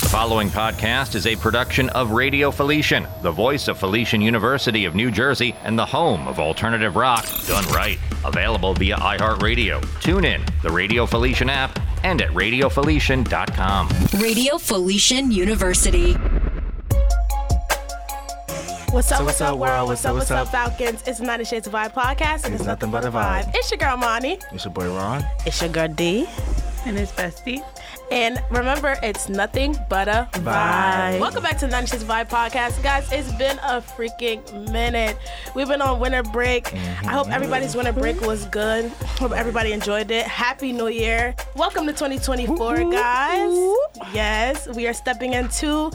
The following podcast is a production of Radio Felician, the voice of Felician University of New Jersey and the home of alternative rock done right. Available via iHeartRadio, TuneIn, the Radio Felician app, and at radiofelician.com. Radio Felician University. What's up, so what's up, world? What's up, what's up, Falcons? It's the 90 Shades of Vibe podcast, and It's nothing but a vibe. It's your girl, Monty. It's your boy Ron. It's your girl, D. And it's Bestie. And remember, it's nothing but a vibe. Vibe. Welcome back to the 90 Shades of Vibe podcast. Guys, it's been a freaking minute. We've been on winter break. I hope everybody's winter break was good. Hope everybody enjoyed it. Happy New Year. Welcome to 2024, guys. Yes, we are stepping into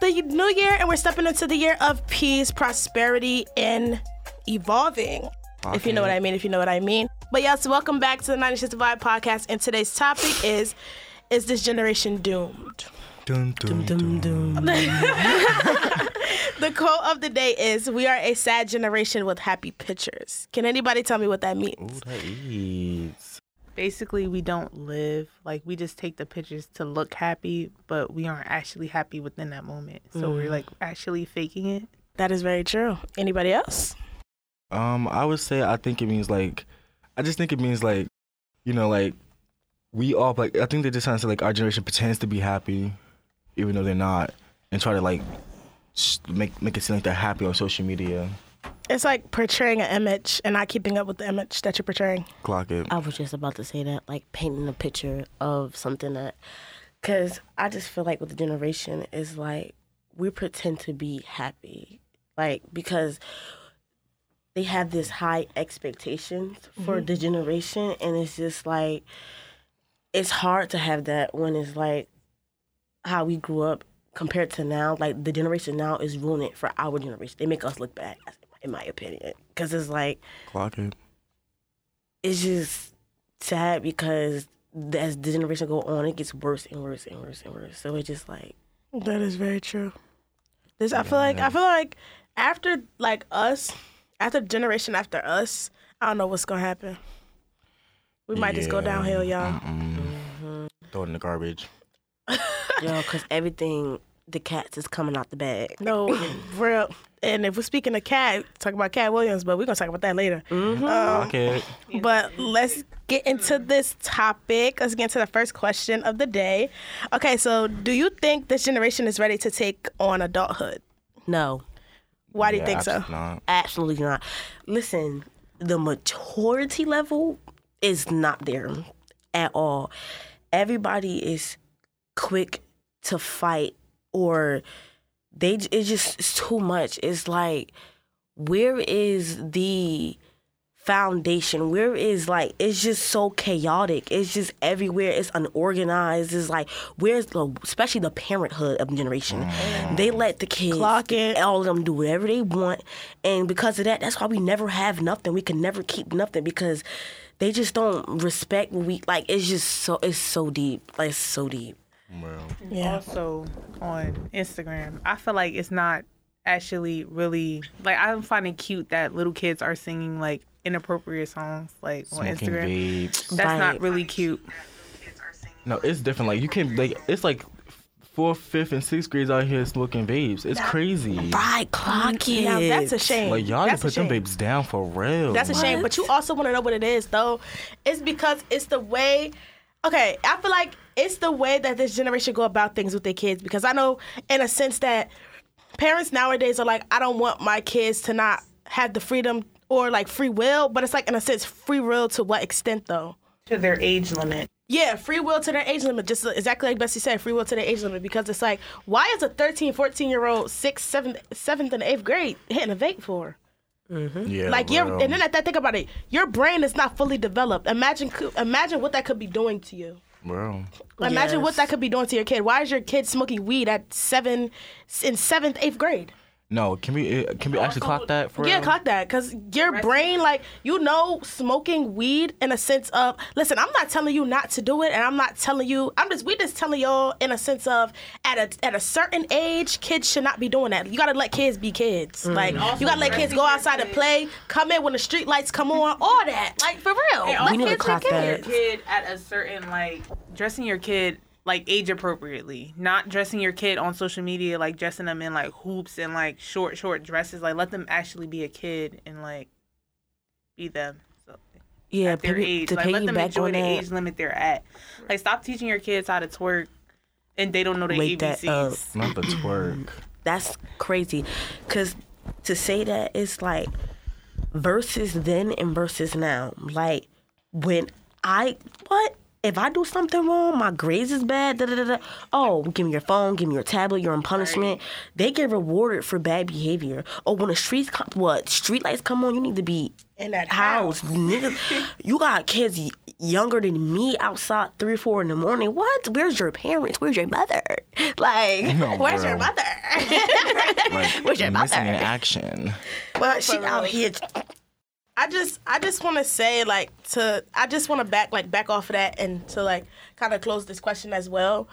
the new year and we're stepping into the year of peace, prosperity, and evolving. If you know what I mean, if you know what I mean. But yes, welcome back to the 96 Vibe podcast. And today's topic is Is this generation doomed? Dun, dun, dun. The quote of the day is We are a sad generation with happy pictures. Can anybody tell me what that means? Ooh, that is. Basically, we don't live. Like, we just take the pictures to look happy, but we aren't actually happy within that moment. So we're like actually faking it. That is very true. Anybody else? Um, I would say I think it means like, I just think it means like, you know, like we all like. I think they're just trying to say like our generation pretends to be happy, even though they're not, and try to like make make it seem like they're happy on social media. It's like portraying an image and not keeping up with the image that you're portraying. Clock it. I was just about to say that, like painting a picture of something that, because I just feel like with the generation is like we pretend to be happy, like because they have this high expectations for mm-hmm. the generation, and it's just like it's hard to have that when it's like how we grew up compared to now. Like the generation now is ruining it for our generation. They make us look bad, in my opinion, because it's like Clock it. it's just sad because as the generation go on, it gets worse and worse and worse and worse. So it's just like That is very true. This I feel like I feel like after like us, after generation after us, I don't know what's gonna happen. We might just go downhill, y'all. Mm-mm. Throw it in the garbage. yo, because everything the cats is coming out the bag. No, real. And if we're speaking of Cat, talk about Katt Williams, but we're gonna talk about that later. Mm-hmm. Uh, Clock it. But let's get into this topic. Let's get into the first question of the day. Okay, so do you think this generation is ready to take on adulthood? No, Why do you Yeah, think so? not. absolutely not. Listen, the maturity level is not there at all. Everybody is quick to fight or they it's just it's too much. It's like where is the foundation? Where is like it's just so chaotic. It's just everywhere. It's unorganized. It's like where's the especially the parenthood of the generation. Mm. They let the kids Clock it. all of them do whatever they want, and because of that, that's why we never have nothing. We can never keep nothing because they just don't respect what we like. It's just so it's so deep. Like it's so deep. Well, Yeah. Also, on Instagram, I feel like it's not actually really like I'm finding cute that little kids are singing like inappropriate songs like on Instagram. vapes. That's Right. not really cute. No, it's different. Like you can like it's like fourth, fifth, and sixth grades out here smoking babes. It's crazy. Right, clock it. Now that's a shame. Like y'all need that's to a put them shame. vapes down for real. That's a shame. But you also want to know what it is, though. It's because it's the way. Okay, I feel like it's the way that this generation go about things with their kids. Because I know, in a sense, that parents nowadays are like, I don't want my kids to not have the freedom or like free will. But it's like, in a sense, free will to what extent, though? To their age limit. Yeah, free will to their age limit. Just exactly like Bestie said, free will to their age limit. Because it's like, why is a 13, 14 year old, sixth, seventh, seventh, and eighth grade hitting a vape for? Mm-hmm. yeah. Like you're, and then at that, think about it. Your brain is not fully developed. Imagine, imagine what that could be doing to you. Bro. Imagine what that could be doing to your kid. Why is your kid smoking weed at seven, in seventh, eighth grade? No, can we uh, can we actually clock that for Yeah, real? clock that. Cause your brain, like you know, smoking weed in a sense of listen. I'm not telling you not to do it, and I'm not telling you. I'm just we just telling y'all in a sense of at a at a certain age, kids should not be doing that. You gotta let kids be kids. Like you gotta let kids go outside and play. Come in when the street lights come on. All that. Like for real. Let We need to kids be clock kids. that. kid at a certain like dressing your kid like age appropriately. Not dressing your kid on social media like dressing them in like hoops and like short short dresses. Like let them actually be a kid and like be them. So Yeah, at their piggy- age. to Like let them piggyback enjoy on the that, age limit they're at. Like stop teaching your kids how to twerk and they don't know the Wake that up. ABCs. Not the twerk. that's crazy. Cause to say that it's like versus then and versus now. Like when I what if I do something wrong, my grades is bad. Da, da, da, da. Oh, give me your phone, give me your tablet. You're in punishment. They get rewarded for bad behavior. Or when the streets come, what street lights come on, you need to be In that house. Niggas, you got kids younger than me outside three, four in the morning. What? Where's your parents? Where's your mother? Like, No, where's bro. your mother? Like Where's your missing in action. Well, she For out here. I just I just want to say like to I just want to back like back off of that and to like kind of close this question as well.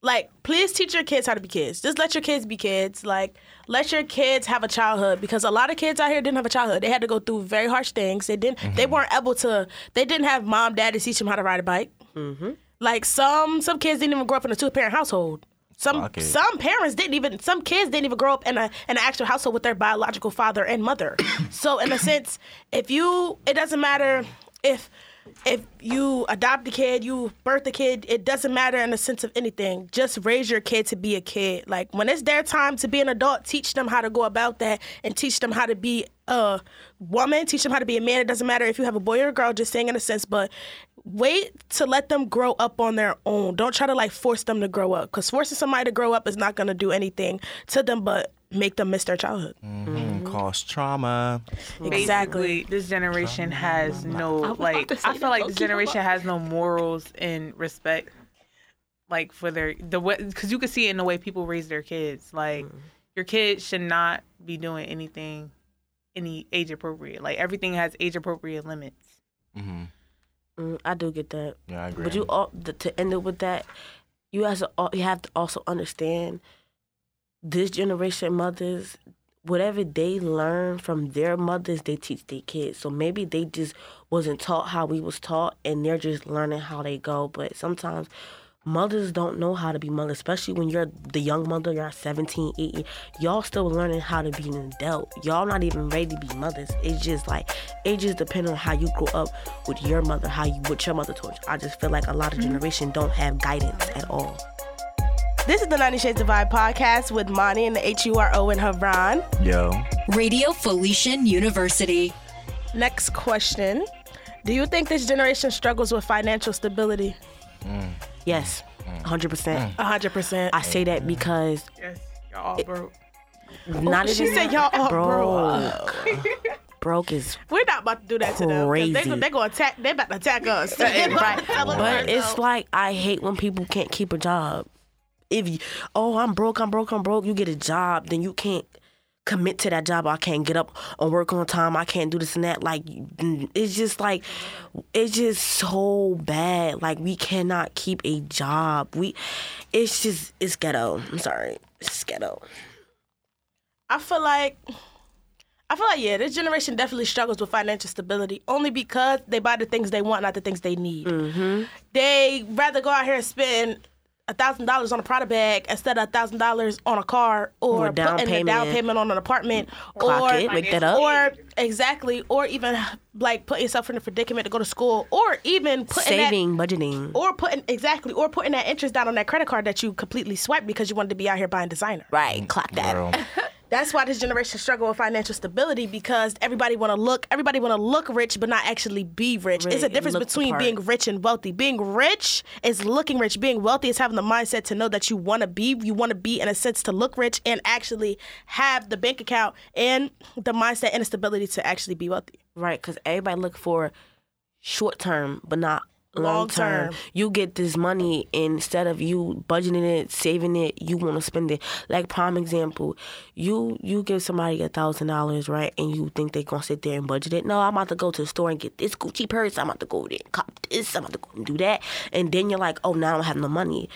Like please teach your kids how to be kids. Just let your kids be kids. Like let your kids have a childhood because a lot of kids out here didn't have a childhood. They had to go through very harsh things. They didn't they mm-hmm. weren't able to they didn't have mom dad to teach them how to ride a bike. Mm-hmm. Like some some kids didn't even grow up in a two parent household. Some some parents didn't even some kids didn't even grow up in a in an actual household with their biological father and mother. so in a sense, if you it doesn't matter if if you adopt a kid, you birth a kid, it doesn't matter in the sense of anything. Just raise your kid to be a kid. Like when it's their time to be an adult, teach them how to go about that and teach them how to be a woman, teach them how to be a man. It doesn't matter if you have a boy or a girl, just saying in a sense, but wait to let them grow up on their own. Don't try to like force them to grow up because forcing somebody to grow up is not going to do anything to them but make them miss their childhood. Mm, Cause trauma. Basically, this generation has no was like. I feel like this generation has no morals and respect, like for their the way because you can see it in the way people raise their kids. Like your kids should not be doing anything any age appropriate. Like everything has age appropriate limits. hmm Mm, I do get that. Yeah, I agree. But you all the, to end it with that, you has to, you have to also understand this generation mothers, whatever they learn from their mothers, they teach their kids. So maybe they just wasn't taught how we was taught, and they're just learning how they go. But sometimes mothers don't know how to be mothers, especially when you're the young mother, you're 17, 18. Y'all still learning how to be an adult. Y'all not even ready to be mothers. It's just like, it just depends on how you grow up with your mother, how you, what your mother taught you. I just feel like a lot of mm-hmm. generation don't have guidance at all. This is the 90 Shades of Vibe podcast with Monty and the H-U-R-O and Huron. Yo. Radio Felician University. Next question. Do you think this generation struggles with financial stability? Mm. Yes, mm. 100%. 100%. Mm. I say that because Yes, y'all all broke. not she even said y'all all broke. broke is We're not about to do that to them. 'cause They, Crazy. they gonna attack. They're about to attack us. right. But it's like I hate when people can't keep a job. If you, oh, I'm broke, I'm broke, I'm broke. You get a job, then you can't commit to that job. I can't get up and work on time. I can't do this and that. Like it's just like it's just so bad. Like we cannot keep a job. We, it's just it's ghetto. I'm sorry, it's ghetto. I feel like I feel like yeah, this generation definitely struggles with financial stability only because they buy the things they want, not the things they need. Mm-hmm. They rather go out here and spend thousand dollars on a Prada bag instead of a thousand dollars on a car or, Or down putting a down payment. payment on an apartment Clock or it, wake that up. or exactly or even like put yourself in a predicament to go to school or even putting that Saving, budgeting. or putting exactly or putting that interest down on that credit card that you completely swiped because you wanted to be out here buying designer. Right, clock that. That's why this generation struggle with financial stability because everybody want to look, everybody want to look rich, but not actually be rich. Right, It's a difference between being rich and wealthy. Being rich is looking rich. Being wealthy is having the mindset to know that you want to be, you want to be in a sense to look rich and actually have the bank account and the mindset and the stability to actually be wealthy. Right, because everybody look for short term, but not long term. You get this money instead of you budgeting it, saving it, you want to spend it. Like prime example, you you give somebody a thousand dollars, right, and you think they're gonna sit there and budget it. No, I'm about to go to the store and get this Gucci purse. I'm about to go there and cop this. I'm about to go and do that. And then you're like, oh, now I don't have no money.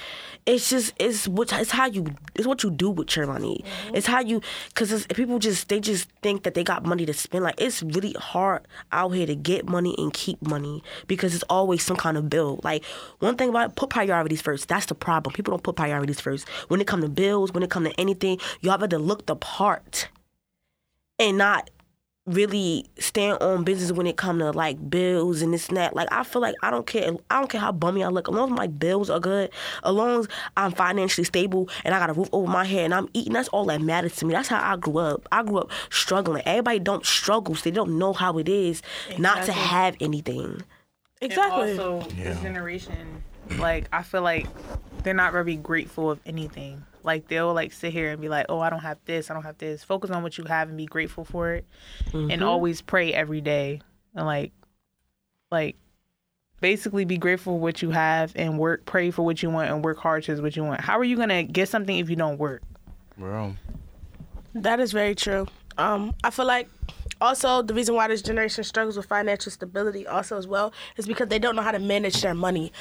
It's just it's what it's how you it's what you do with your money. Mm-hmm. It's how you because people just they just think that they got money to spend. Like it's really hard out here to get money and keep money because it's always some kind trying to build. Like one thing about it, put priorities first. That's the problem. People don't put priorities first. When it come to bills, when it come to anything, y'all better look the part and not really stand on business when it come to like bills and this and that. Like I feel like I don't care. I don't care how bummy I look. As long as my bills are good, as long as I'm financially stable and I got a roof over my head and I'm eating, that's all that matters to me. That's how I grew up. I grew up struggling. Everybody don't struggle, so they don't know how it is not to have anything. Exactly. And also, this generation, like I feel like they're not very grateful of anything. Like they'll like sit here and be like, "Oh, I don't have this. I don't have this." Focus on what you have and be grateful for it, and always pray every day. And like, like, basically be grateful for what you have and work, pray for what you want, and work hard towards what you want. How are you gonna get something if you don't work? Bro. That is very true. Um, I feel like also the reason why this generation struggles with financial stability also as well is because they don't know how to manage their money.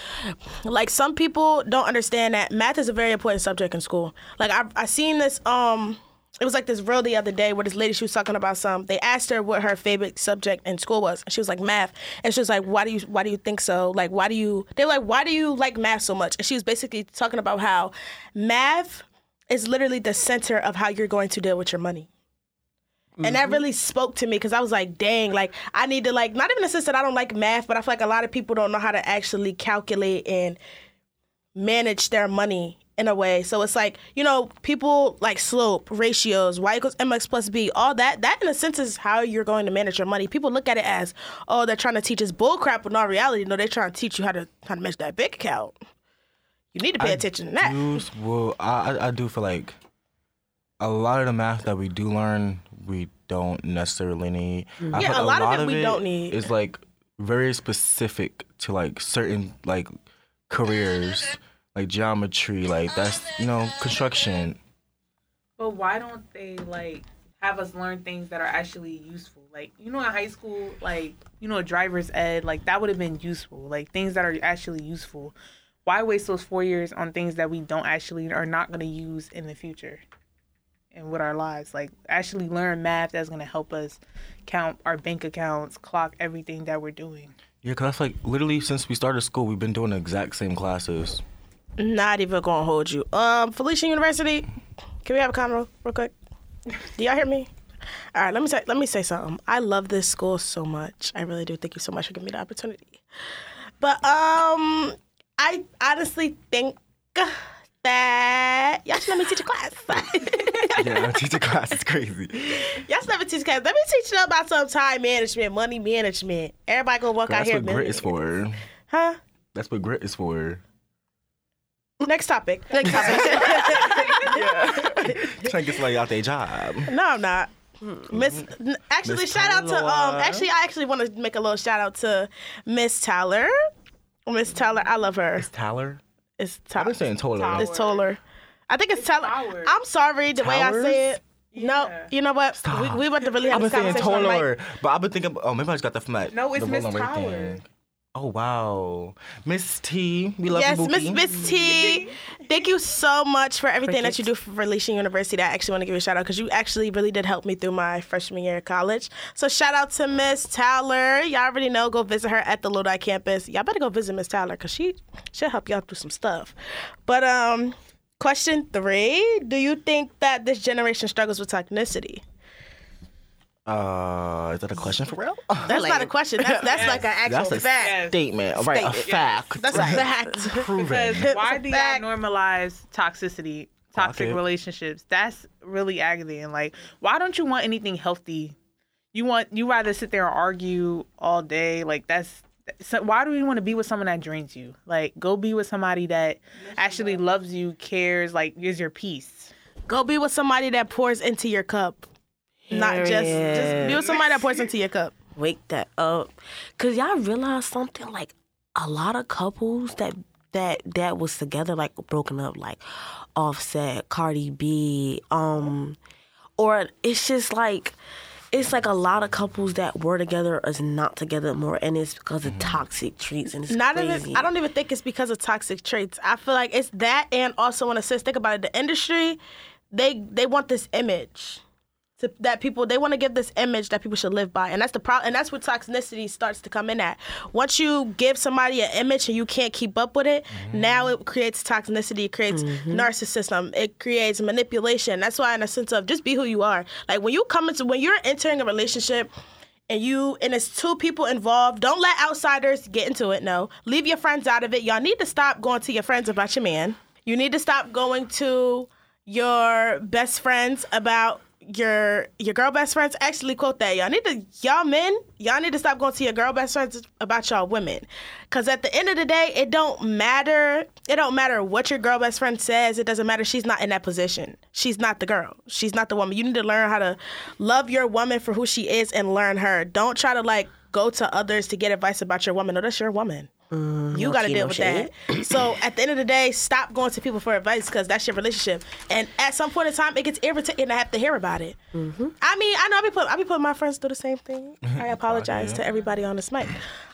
Like some people don't understand that math is a very important subject in school. Like I I seen this um it was like this reel the other day where this lady she was talking about some. They asked her what her favorite subject in school was, and she was like math. And she was like, "Why do you Why do you think so? Like, why do you?" They were like, "Why do you like math so much?" And she was basically talking about how math is literally the center of how you're going to deal with your money. And that mm-hmm. really spoke to me because I was like, dang, like I need to like not even sense that I don't like math, but I feel like a lot of people don't know how to actually calculate and manage their money in a way. So it's like, you know, people like slope, ratios, y equals mx plus b, all that, that in a sense is how you're going to manage your money. People look at it as, oh, they're trying to teach us bull crap, but all reality, no, they're trying to teach you how to how to manage that bank account. You need to pay attention to that. do, well, I, I- I do feel like a lot of the math that we do learn, we don't necessarily need. Mm-hmm. Yeah, feel a lot of it we don't need. It's like very specific to like certain like careers, like geometry, like that's you know construction. But why don't they like have us learn things that are actually useful? Like you know, in high school, like you know, driver's ed, like that would have been useful. Like things that are actually useful. Why waste those four years on things that we don't actually are not going to use in the future? And with our lives, like actually learn math that's going to help us count our bank accounts, clock everything that we're doing. Yeah, cause that's like literally since we started school, we've been doing the exact same classes. Not even gonna hold you. Um, Felician University. Can we have a convo real quick? Do y'all hear me? All right, let me say let me say something. I love this school so much. I really do. Thank you so much for giving me the opportunity. But um, I honestly think that y'all should let me teach a class. Yeah, teach a class is crazy. y'all should let me teach a class. Let me teach you about some time management, money management. Everybody gonna walk out That's here. That's what grit is millionaires. for. Huh? That's what grit is for. Next topic. Next topic. yeah. Trying to get somebody out their job. No, I'm not. Miss, n- actually, Miss shout out to um. Actually, I actually want to make a little shout out to Miss Tyler. Miss Tyler, I love her. Miss Tyler. It's I've Tyler. been saying Toller. It's Toller. I think it's Tyler. Towers. I'm sorry the way I Towers? say it. No, you know what? We, we about to really have I've been this saying conversation. on the mic. Toller, but I've been thinking. Oh, maybe I just got that from that. No, it's the Miss Rolling Ray Tower. thing. Oh wow, Miss T, we love Yes, you, Miss Miss T. Thank you so much for everything that you do for Felician University. I actually want to give you a shout out because you actually really did help me through my freshman year of college. So shout out to Miss Tyler. Y'all already know. Go visit her at the Lodi campus. Y'all better go visit Miss Tyler because she she'll help y'all through some stuff. But um, question three: Do you think that this generation struggles with toxicity? Uh, is that a question for real? That's not a question. That's, that's like an actual That's a fact. Yes. statement, right? A Statement. fact. That's a fact. proven. Because why do y'all normalize toxicity, toxic Okay. relationships? That's really aggravating. Like, why don't you want anything healthy? You want you rather sit there and argue all day. Like that's so why do you want to be with someone that drains you? Like, go be with somebody that actually loves you, cares, like is your peace. Go be with somebody that pours into your cup. Not just just be with somebody that pours into your cup. Wake that up, cause y'all realize something like a lot of couples that that that was together like broken up like Offset, Cardi B, um, or it's just like it's like a lot of couples that were together is not together more, and it's because of toxic treats and it's Not crazy. even I don't even think it's because of toxic traits. I feel like it's that and also when a sense, think about it, the industry, they they want this image to, that people they want to give this image that people should live by, and that's the problem. And that's where toxicity starts to come in at. Once you give somebody an image and you can't keep up with it, mm-hmm. now it creates toxicity. It creates mm-hmm. narcissism. It creates manipulation. That's why, in a sense of just be who you are. Like when you come into when you're entering a relationship and you and it's two people involved don't let outsiders get into it no leave your friends out of it y'all need to stop going to your friends about your man you need to stop going to your best friends about your your girl best friends actually quote that y'all need to y'all men y'all need to stop going to your girl best friends about y'all women. Because at the end of the day it don't matter it don't matter what your girl best friend says it doesn't matter she's not in that position. She's not the girl. She's not the woman. You need to learn how to love your woman for who she is and learn her. Don't try to like go to others to get advice about your woman. No that's your woman you got to deal no with shade. that. So at the end of the day, stop going to people for advice because that's your relationship. And at some point in time, it gets irritating to have to hear about it. Mm-hmm. I mean, I know I be put I be putting my friends through the same thing. I apologize to everybody on this mic.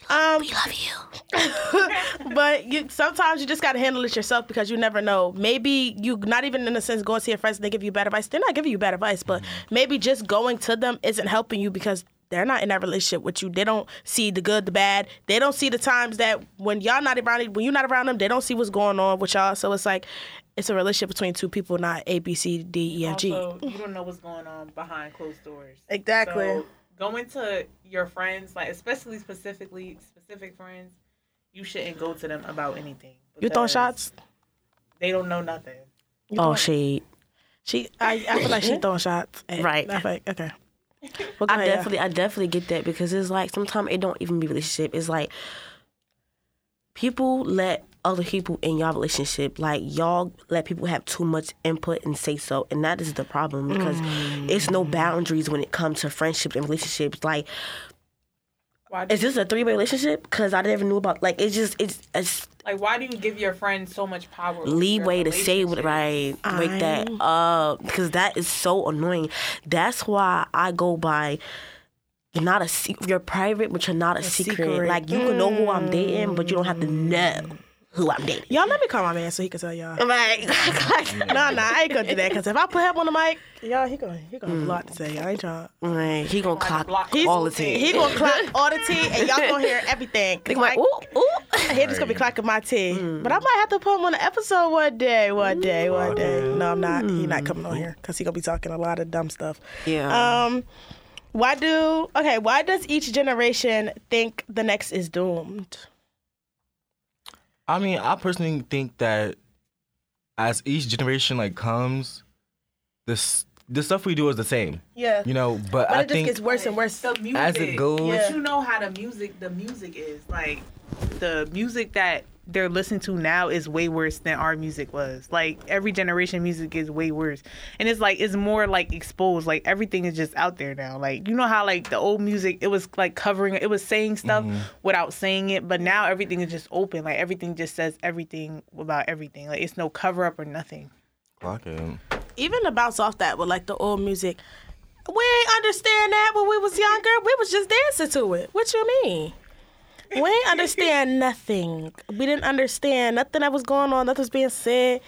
Um, we love you. but you sometimes you just got to handle it yourself because you never know. Maybe you not even in a sense going to your friends and they give you bad advice. They're not giving you bad advice, but maybe just going to them isn't helping you because they're not in that relationship with you. They don't see the good, the bad. They don't see the times that when y'all not around, when you're not around them, they don't see what's going on with y'all. So it's like it's a relationship between two people, not A, B, C, D, E, F, G. Also, you don't know what's going on behind closed doors. Exactly. So going to your friends, like especially specifically specific friends, you shouldn't go to them about anything. you throwing shots? They don't know nothing. Oh she, She, I, I feel like she throwing shots. at- Right. Like, okay. Well, I definitely, I definitely get that because it's like sometimes it don't even be relationship. It's like people let other people in y'all relationship, like y'all let people have too much input and say so, and that is the problem because it's no mm. boundaries when it comes to friendships and relationships. Like, Why do is this a three way relationship? Because I never knew about. Like, it's just it's it's like why do you give your friends so much power? leeway to say what relationship? right, break that up because that is so annoying. That's why I go by. You're not a se- you're private, but you're not a, secret. secret. Like you can know who I'm dating, but you don't have to mm. know who I'm dating. Y'all let me call my man so he can tell y'all. Like, No, no, I ain't gonna do that because if I put him on the mic, y'all, he gonna he gonna have a lot to say. Y'all ain't trying. like, he gonna clock block He's, all the tea. He gonna clock all the tea, and y'all gonna hear everything. He like, ooh, ooh. He just gonna be clocking my tea. But I might have to put him on the episode one day, one day, one day. No, I'm not. He not coming on here because he gonna be talking a lot of dumb stuff. Yeah. Um, why do okay? Why does each generation think the next is doomed? I mean, I personally think that as each generation like comes, this the stuff we do is the same. Yeah. You know, but, But I it just think gets worse and worse. The music, As it goes- but you know how the music, the music is like the music that they're listening to now is way worse than our music was. Like every generation music is way worse, and it's like it's more like exposed. Like everything is just out there now. Like you know how like the old music, it was like covering, it was saying stuff mm-hmm. without saying it, but now everything is just open. Like everything just says everything about everything. Like it's no cover up or nothing. Clock it. even to bounce off that with like the old music, we ain't understand that when we was younger. We was just dancing to it. What you mean? We ain't understand nothing. We didn't understand nothing that was going on, nothing was being said.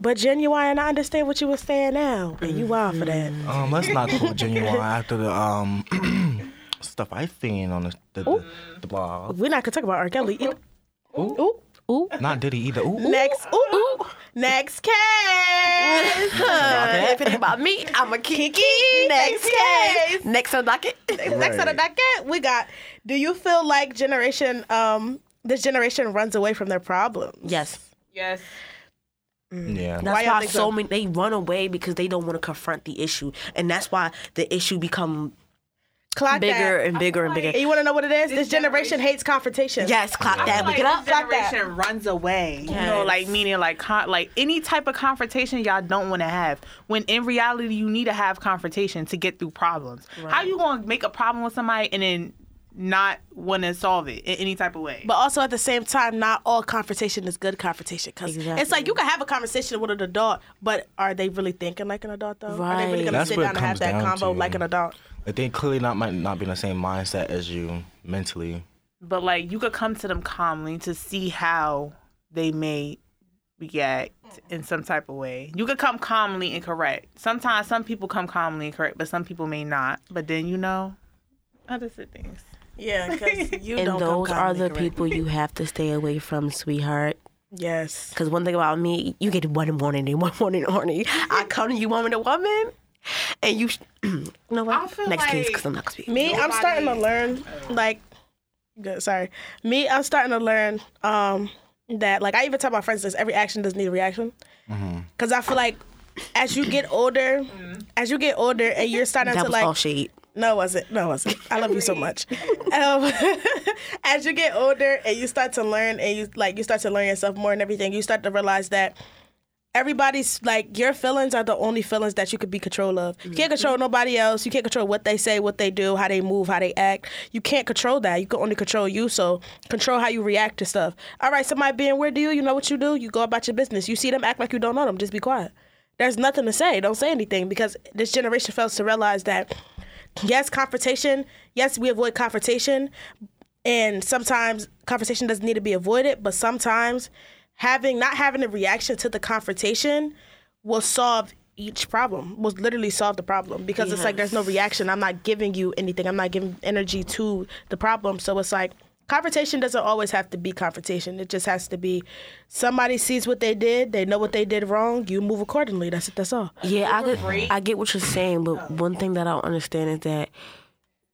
But genuine, I understand what you were saying now, and you wild for that. Um, let's not quote genuine after the um stuff I've seen on the the, the, the blog. We're not gonna talk about R. Kelly. Ooh, Ooh. ooh. Not Diddy either. Ooh, ooh. Next, ooh, ooh. next case. if it ain't about me, I'm a Kiki. Next case. Next on docket. Next on the docket, we got. Do you feel like generation, um, this generation runs away from their problems? Yes. Yes. Yeah. That's Why why, y'all think so, so? many they run away because they don't want to confront the issue, and that's why the issue become Clock bigger that. and bigger and bigger. And you want to know what it is? This, This generation, generation- hates confrontation. Yes, clock that. like Look it up. this that. generation runs away. You know, like meaning like con- like any type of confrontation y'all don't want to have. When in reality, you need to have confrontation to get through problems. How you gonna make a problem with somebody and then not want to solve it in any type of way? But also at the same time, not all confrontation is good confrontation. Because Exactly. it's like you can have a conversation with an adult, but are they really thinking like an adult though? Are they really Right. gonna That's sit what down and have comes that down convo to. like an adult? Like they clearly not might not be in the same mindset as you mentally. but like you could come to them calmly to see how they may react in some type of way. You could come calmly and correct. Sometimes some people come calmly and correct, but some people may not. But then you know, other things. Yeah, because you And don't. come those are the correct. people you have to stay away from, sweetheart. Yes. Because one thing about me, you get one morning and one morning horny. I come to you woman to woman, and you, sh- you know what? feel Next case, because I'm not gonna speak. Me, I'm starting to learn, like, good. Sorry, me, I'm starting to learn um, that, like, I even tell my friends this: every action doesn't need a reaction, because I feel like as you get older, as you get older, and you're starting That to was like, all shade. no, it wasn't. No, it wasn't. I love you so much. Um, as you get older and you start to learn and you like you start to learn yourself more and everything, you start to realize that everybody's like your feelings are the only feelings that you could be control of. You can't control mm-hmm. nobody else. You can't control what they say, what they do, how they move, how they act. You can't control that. You can only control you. So control how you react to stuff. All right, somebody being weird to you, you know what you do. You go about your business. You see them act like you don't know them. Just be quiet. There's nothing to say. Don't say anything because this generation fails to realize that yes, confrontation. Yes, we avoid confrontation, and sometimes confrontation doesn't need to be avoided. But sometimes having not having a reaction to the confrontation will solve each problem. Will literally solve the problem because it's like there's no reaction. I'm not giving you anything. I'm not giving energy to the problem. So it's like confrontation doesn't always have to be confrontation. It just has to be somebody sees what they did. They know what they did wrong. You move accordingly. That's it. That's all. Yeah, I get, I get what you're saying, but one thing that I don't understand is that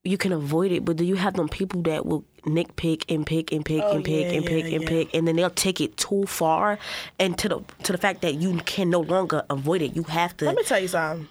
you can avoid it, but do you have them people that will nitpick pick and pick and pick and pick Oh, yeah, and pick yeah, and yeah. pick, and then they'll take it too far, and to the to the fact that you can no longer avoid it. You have to. Let me tell you something.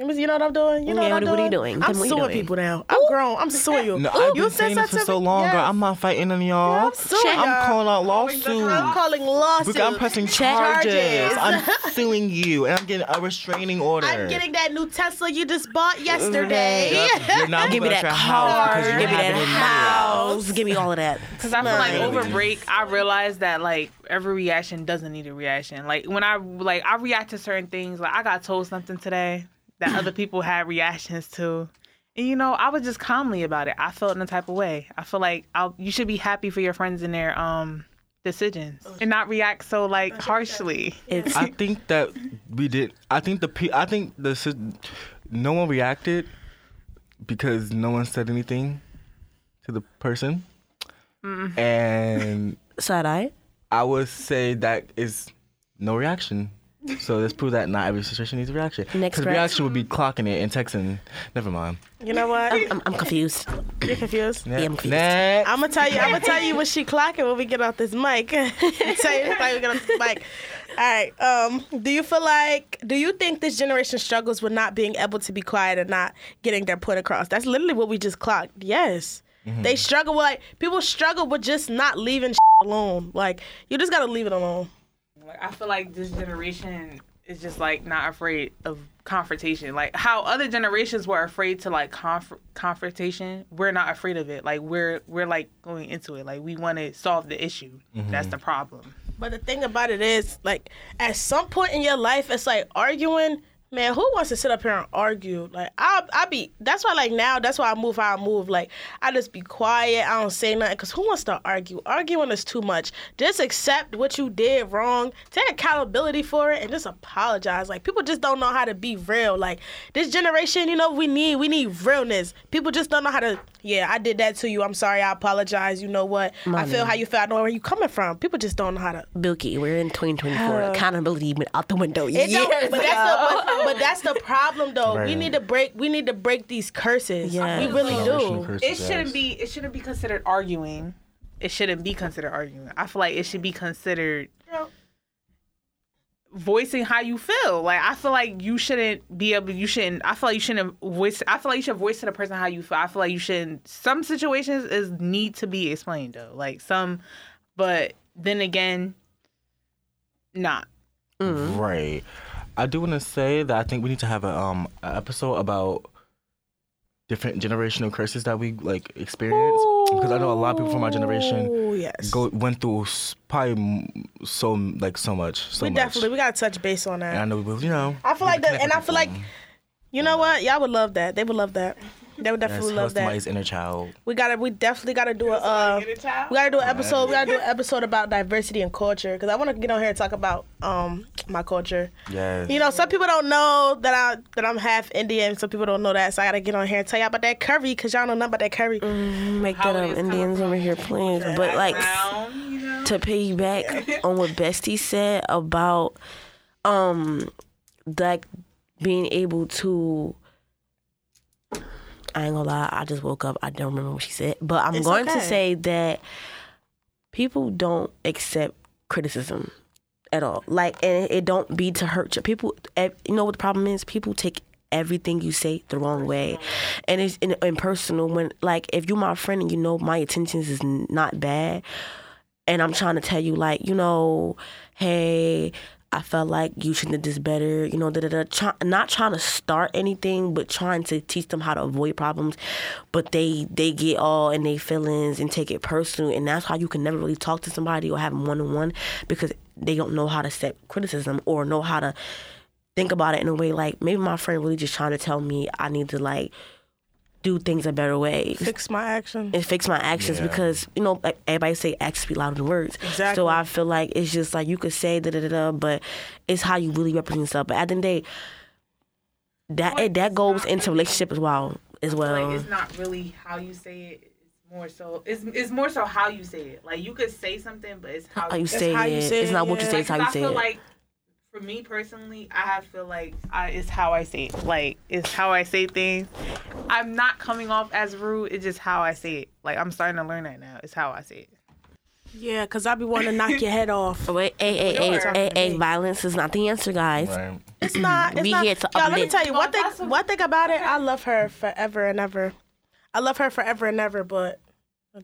You know- what I'm doing? You know Yeah, what I'm are doing? doing? I'm Tell what suing doing. people now. I'm grown. I'm suing you. No, I've you been said saying this for so to me- long, girl. I'm not fighting any y'all. I'm suing I'm y'all. calling out oh lawsuits. I'm calling lawsuits. I'm pressing Charges. charges. I'm suing you, and I'm getting a restraining order. I'm getting that new Tesla you just bought yesterday. You're not Give me that your car. house Give me that having house. Give me all of that. Because I feel like over break, I realized that like every reaction doesn't need a reaction. Like when I like I react to certain things. Like I got told something today that other people had reactions to, and you know I was just calmly about it. I felt in a type of way. I feel like I'll, you should be happy for your friends in their um decisions and not react so like harshly. It's I think that we did. I think the pe- I think the no one reacted because no one said anything to the person, and side eye. I would say that is no reaction. So let's prove that not every situation needs a reaction. Next Because reaction. reaction would be clocking it and texting. Never mind. You know what? I'm, I'm confused. You're confused. Yeah, I'm confused. Next. I'm gonna tell you. I'm gonna tell you what she clocking when we get off this mic. tell you like we get off this mic. All right. Um. Do you feel like? Do you think this generation struggles with not being able to be quiet and not getting their point across? That's literally what we just clocked. Yes. They struggle with like people struggle with just not leaving alone. Like you just gotta leave it alone. Like I feel like this generation is just like not afraid of confrontation. Like how other generations were afraid to like conf- confrontation, we're not afraid of it. Like we're we're like going into it. Like we want to solve the issue. Mm-hmm. That's the problem. But the thing about it is, like, at some point in your life, it's like arguing. Man, who wants to sit up here and argue? Like, I, I be. That's why, like now, that's why I move how I move. Like, I just be quiet. I don't say nothing. Cause who wants to argue? Arguing is too much. Just accept what you did wrong. Take accountability for it and just apologize. Like, people just don't know how to be real. Like, this generation, you know, we need we need realness. People just don't know how to. Yeah, I did that to you. I'm sorry. I apologize. You know what? I feel how you feel. I know where you coming from. People just don't know how to Bilky, we're in 2024. Accountability went out the window. It years but, that's the. But, but that's the problem, though. We need to break. We need to break these curses. Yes. We really do. curses, It shouldn't yes. be. It shouldn't be considered arguing. It shouldn't be considered arguing. I feel like it should be considered voicing how you feel. Like I feel like you shouldn't be able. You shouldn't. I feel like you shouldn't voice. I feel like you should voice to the person how you feel. I feel like you shouldn't. Some situations is need to be explained though. Like some, but then again, not. Right. I do want to say that I think we need to have a um a episode about different generational curses that we like experience because I know a lot of people from our generation yes. go went through probably so like so much so we much. definitely we gotta touch base on that. And I know you know. I feel like that, and I feel like you know what? Y'all would love that. They would love that. They would definitely love that. somebody's inner child. We gotta, we definitely gotta do a, uh, we gotta do an episode. We gotta do an episode about diversity and culture because I want to get on here and talk about um my culture. Yes. You know, some people don't know that I that I'm half Indian. Some people don't know that, so I gotta get on here and tell y'all about that curry because y'all don't know about that curry. Make How that up, Indians over here playing. But like Brown, you know? to piggyback on what Bestie said about um like being able to I ain't gonna lie, I just woke up. I don't remember what she said. But I'm It's going to say that people don't accept criticism at all. Like and it, don't be to hurt you. People eh, you know what the problem is? People take everything you say the wrong way. And it's in, in personal when like if you're my friend and you know my intentions is not bad, and I'm trying to tell you, like, you know, hey, I felt like you should have this better, you know, da da da. Not trying to start anything, but trying to teach them how to avoid problems. But they they get all in their feelings and take it personal, and that's how you can never really talk to somebody or have them one on one because they don't know how to accept criticism or know how to think about it in a way like maybe my friend really just trying to tell me I need to like do things a better way Fix my actions. and fix my actions Yeah. because you know like everybody say actions speak louder than words. Exactly. So I feel like it's just like you could say da da da da, but it's how you really represent yourself. But at the end of the day, that But it, that goes not into relationship as well as well. like it's not really how you say it. It's more so it's it's more so how you say it. Like you could say something, but it's how, how you That's say how it. you say it's it, not what you yeah. say. Like, It's how 'cause you I say feel it. like for me personally, I feel like I, it's how I say it. Like it's how I say things. I'm not coming off as rude. It's just how I say it. Like I'm starting to learn that now. It's how I say it. Yeah, cause I be wanting to knock your head off. Wait, hey, hey, hey, Sure. hey, hey, violence is not the answer, guys. Right. It's not. It's We not. here to Y'all, let me tell you one thing. One thing about it, I love her forever and ever. I love her forever and ever, but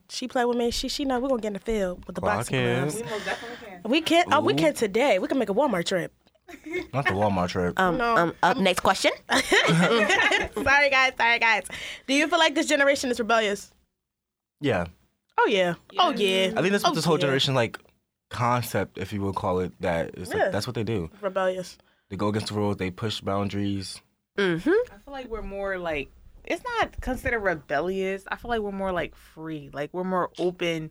she play with me. She she know we're gonna get in the field with the Clock boxing it. gloves. We most definitely can. We can. Oh, we can today. We can make a Walmart trip. Not the Walmart trip. Um, No, um, up next question. sorry guys. Sorry guys. Do you feel like this generation is rebellious? yeah. Oh yeah. Oh yeah. I think that's what Oh, this whole yeah. generation like concept, if you will call it that. It's like that's what they do. Rebellious. They go against the rules. They push boundaries. Mm-hmm. I feel like we're more like it's not considered rebellious. I feel like we're more like free. Like we're more open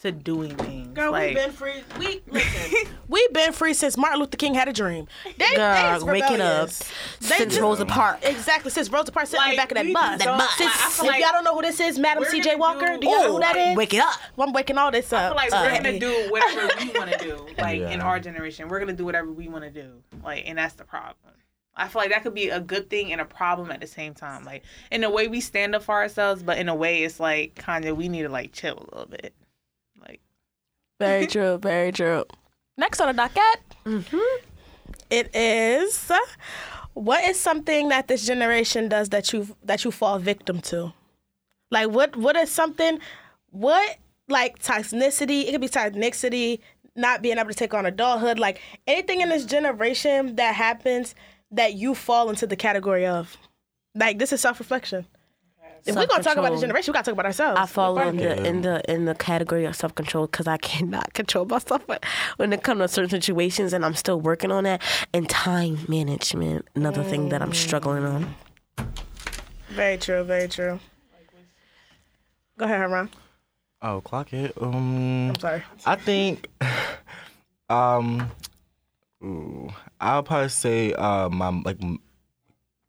to doing things. Girl, like, we've been free. We listen. we've been free since Martin Luther King had a dream. They, they Girl, is wake up. They Since just- Rosa Parks. Exactly, since Rosa Parks sitting in the Like, back of that bus. don't- bus. like, I If feel like y'all don't know who this is, Madam C.J. Walker, do- do y'all know who that is? Ooh, wake it up. Well, I'm waking all this I up. feel like Uh, we're gonna do whatever we want to do, like in our generation. We're gonna do whatever we want to do, like, and that's the problem. I feel like that could be a good thing and a problem at the same time. Like in a way, we stand up for ourselves, but in a way, it's like kind of we need to like chill a little bit. Like Very true. Very true. Next on the docket, mm-hmm. it is what is something that this generation does that you that you fall victim to? Like what what is something what like toxicity? It could be toxicity, not being able to take on adulthood, like anything in this generation that happens that you fall into the category of. Like this is self reflection. If we're gonna talk about the generation, we gotta talk about ourselves. I fall in the in the in the category of self control because I cannot control myself but when it comes to certain situations, and I'm still working on that. And time management, another thing that I'm struggling on. Very true. Very true. Go ahead, Herman. Oh, clock it. Um, I'm sorry. I think, um, ooh, I'll probably say uh my like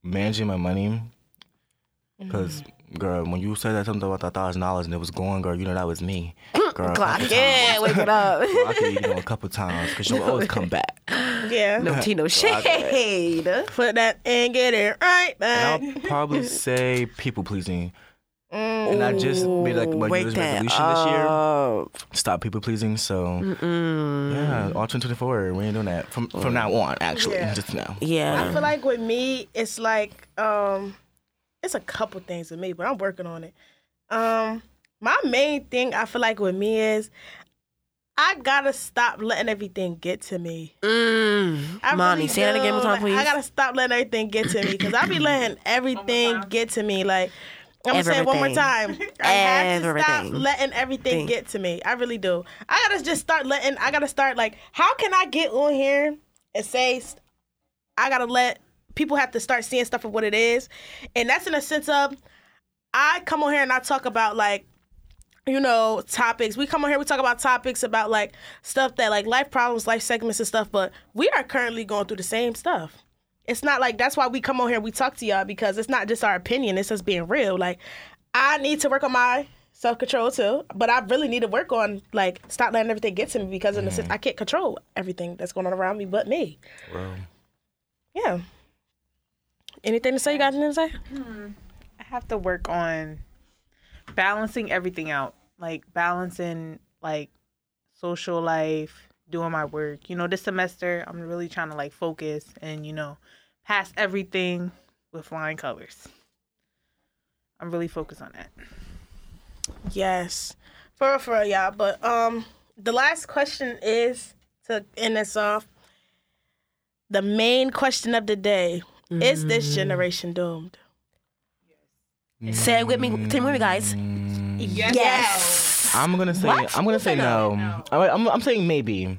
managing my money, because girl, when you said that something about that thousand dollars and it was going, girl, you know that was me, girl. Clock it, wake it up. Clock it, you know, a couple times, because you always come back. Yeah. No tea, no shade. Put that and get it right back. And I'll probably say people pleasing. And I just made like my New Wake Year's that resolution this year. Stop people pleasing. So yeah, all 2024, we ain't doing that from from now on. Actually, Yeah. just now. Yeah, I feel like with me, it's like um, it's a couple things with me, but I'm working on it. Um, my main thing I feel like with me is I gotta stop letting everything get to me. Mm. I Mommy, really say that again do. one time, Like, please. I gotta stop letting everything get to me because I be letting everything get to me. Like I'm gonna say it one more time. I have to stop letting everything Thing. get to me. I really do. I gotta just start letting. I gotta start like, how can I get on here and say, I gotta let people have to start seeing stuff for what it is, and that's in a sense of. I come on here and I talk about like you know, topics. We come on here, we talk about topics about like stuff that like life problems, life segments and stuff, but we are currently going through the same stuff. It's not like that's why we come on here, we talk to y'all because it's not just our opinion, it's us being real. Like I need to work on my self control too, but I really need to work on like stop letting everything get to me because in a sense mm. I can't control everything that's going on around me but me. Well, Yeah. Anything to say? You got anything to say? Hmm. I have to work on balancing everything out, like balancing like social life, doing my work. You know, this semester I'm really trying to like focus and you know pass everything with flying colors. I'm really focused on that. Yes, for real, for real, y'all. But um, the last question is to end this off. The main question of the day: Is this generation doomed? Yes. Say it with me. Say it with me, guys. Yes. I'm gonna say What? I'm gonna say say no. I- I'm, I'm saying maybe.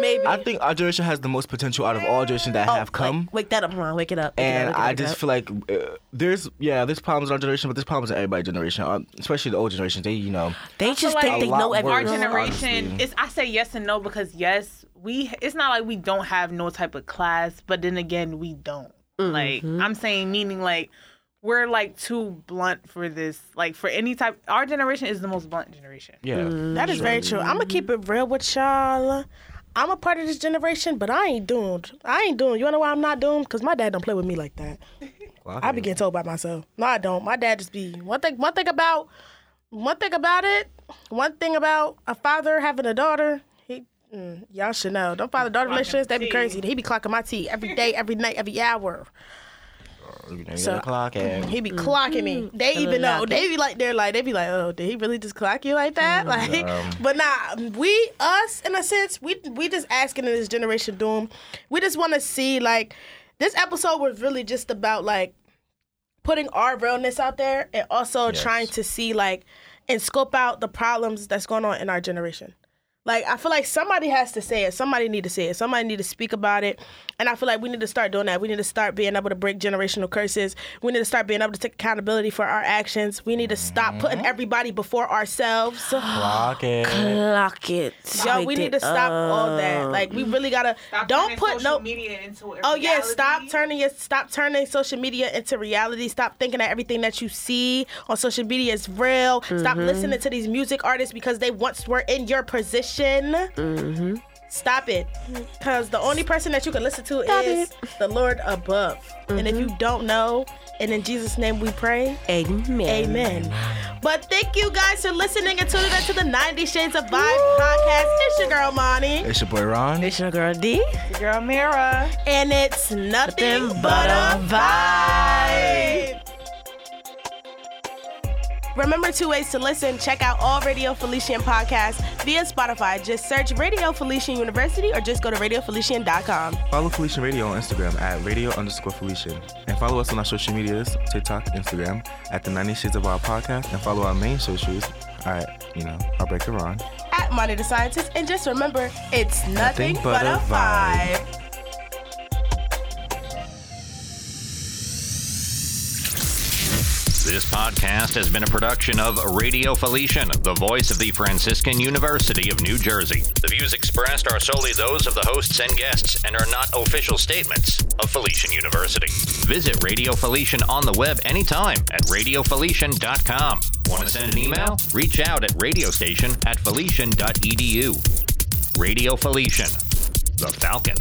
Maybe. I think our generation has the most potential out of all generations that Oh, have come. Wake, wake that up, Ron. Wake it up. Wake it and up, wake it up, I wake just up. feel like uh, there's yeah there's problems in our generation, but there's problems in everybody's generation, uh, especially the old generation. They you know they just like think a they know worse. Our generation, honestly. it's I say yes and no because yes, we it's not like we don't have no type of class, but then again, we don't. Like I'm saying, meaning like we're like too blunt for this. Like for any type, our generation is the most blunt generation. yeah that is very true. I'm gonna keep it real with y'all. I'm a part of this generation, but I ain't doomed. I ain't doomed. You wanna know why I'm not doomed? Cause my dad don't play with me like that. I be getting told by myself. No, I don't. My dad just be one thing. One thing about one thing about it. One thing about a father having a daughter. He, mm, y'all should know. Don't father daughter relationships. They be tea. crazy. He be clocking my tea every day, every night, every hour. You know, So- gotta clock it. He be clocking me. Mm-hmm. They even know. They be like, they're like, they be like, oh, did he really just clock you like that? Mm-hmm. Like, um, but nah, we, us, in a sense, we we just asking in this generation doom. We just want to see like, this episode was really just about like putting our realness out there and also trying to see like and scope out the problems that's going on in our generation. Like I feel like somebody has to say it. Somebody need to say it. Somebody need to speak about it. And I feel like we need to start doing that. We need to start being able to break generational curses. We need to start being able to take accountability for our actions. We need to stop mm-hmm. putting everybody before ourselves. Clock it. Clock it. Yo, Wake we need to stop all that. Like we really gotta Stop don't put social no media into a Oh yeah, stop turning your stop turning social media into reality. Stop thinking that everything that you see on social media is real. Stop mm-hmm. listening to these music artists because they once were in your position. Mm-hmm. Stop it. Because the only person that you can listen to is the Lord above. And if you mm-hmm. don't know, and in Jesus' name we pray. Amen. Amen. But thank you guys for listening and tuning in to the 90 Shades of Vibe podcast. It's your girl Monty. It's your boy Ron. It's your girl D. Girl, Mira. And it's nothing, Nothing but but a a vibe. Remember two ways to listen. Check out all Radio Felician podcasts via Spotify. Just search Radio Felician University or just go to radiofelician.com. Follow Felician Radio on Instagram at radio underscore Felician. And follow us on our social medias, TikTok, Instagram, at the 90 Shades of Our podcast. And follow our main socials at, you know, Heartbreaker Ron. At Money the Scientist. And just remember, it's nothing, Nothing but, but a a vibe. vibe. This podcast has been a production of Radio Felician, the voice of the Franciscan University of New Jersey. The views expressed are solely those of the hosts and guests and are not official statements of Felician University. Visit Radio Felician on the web anytime at radiofelician.com. Want to send an email? Reach out at radiostation at felician.edu. Radio Felician, the Falcon.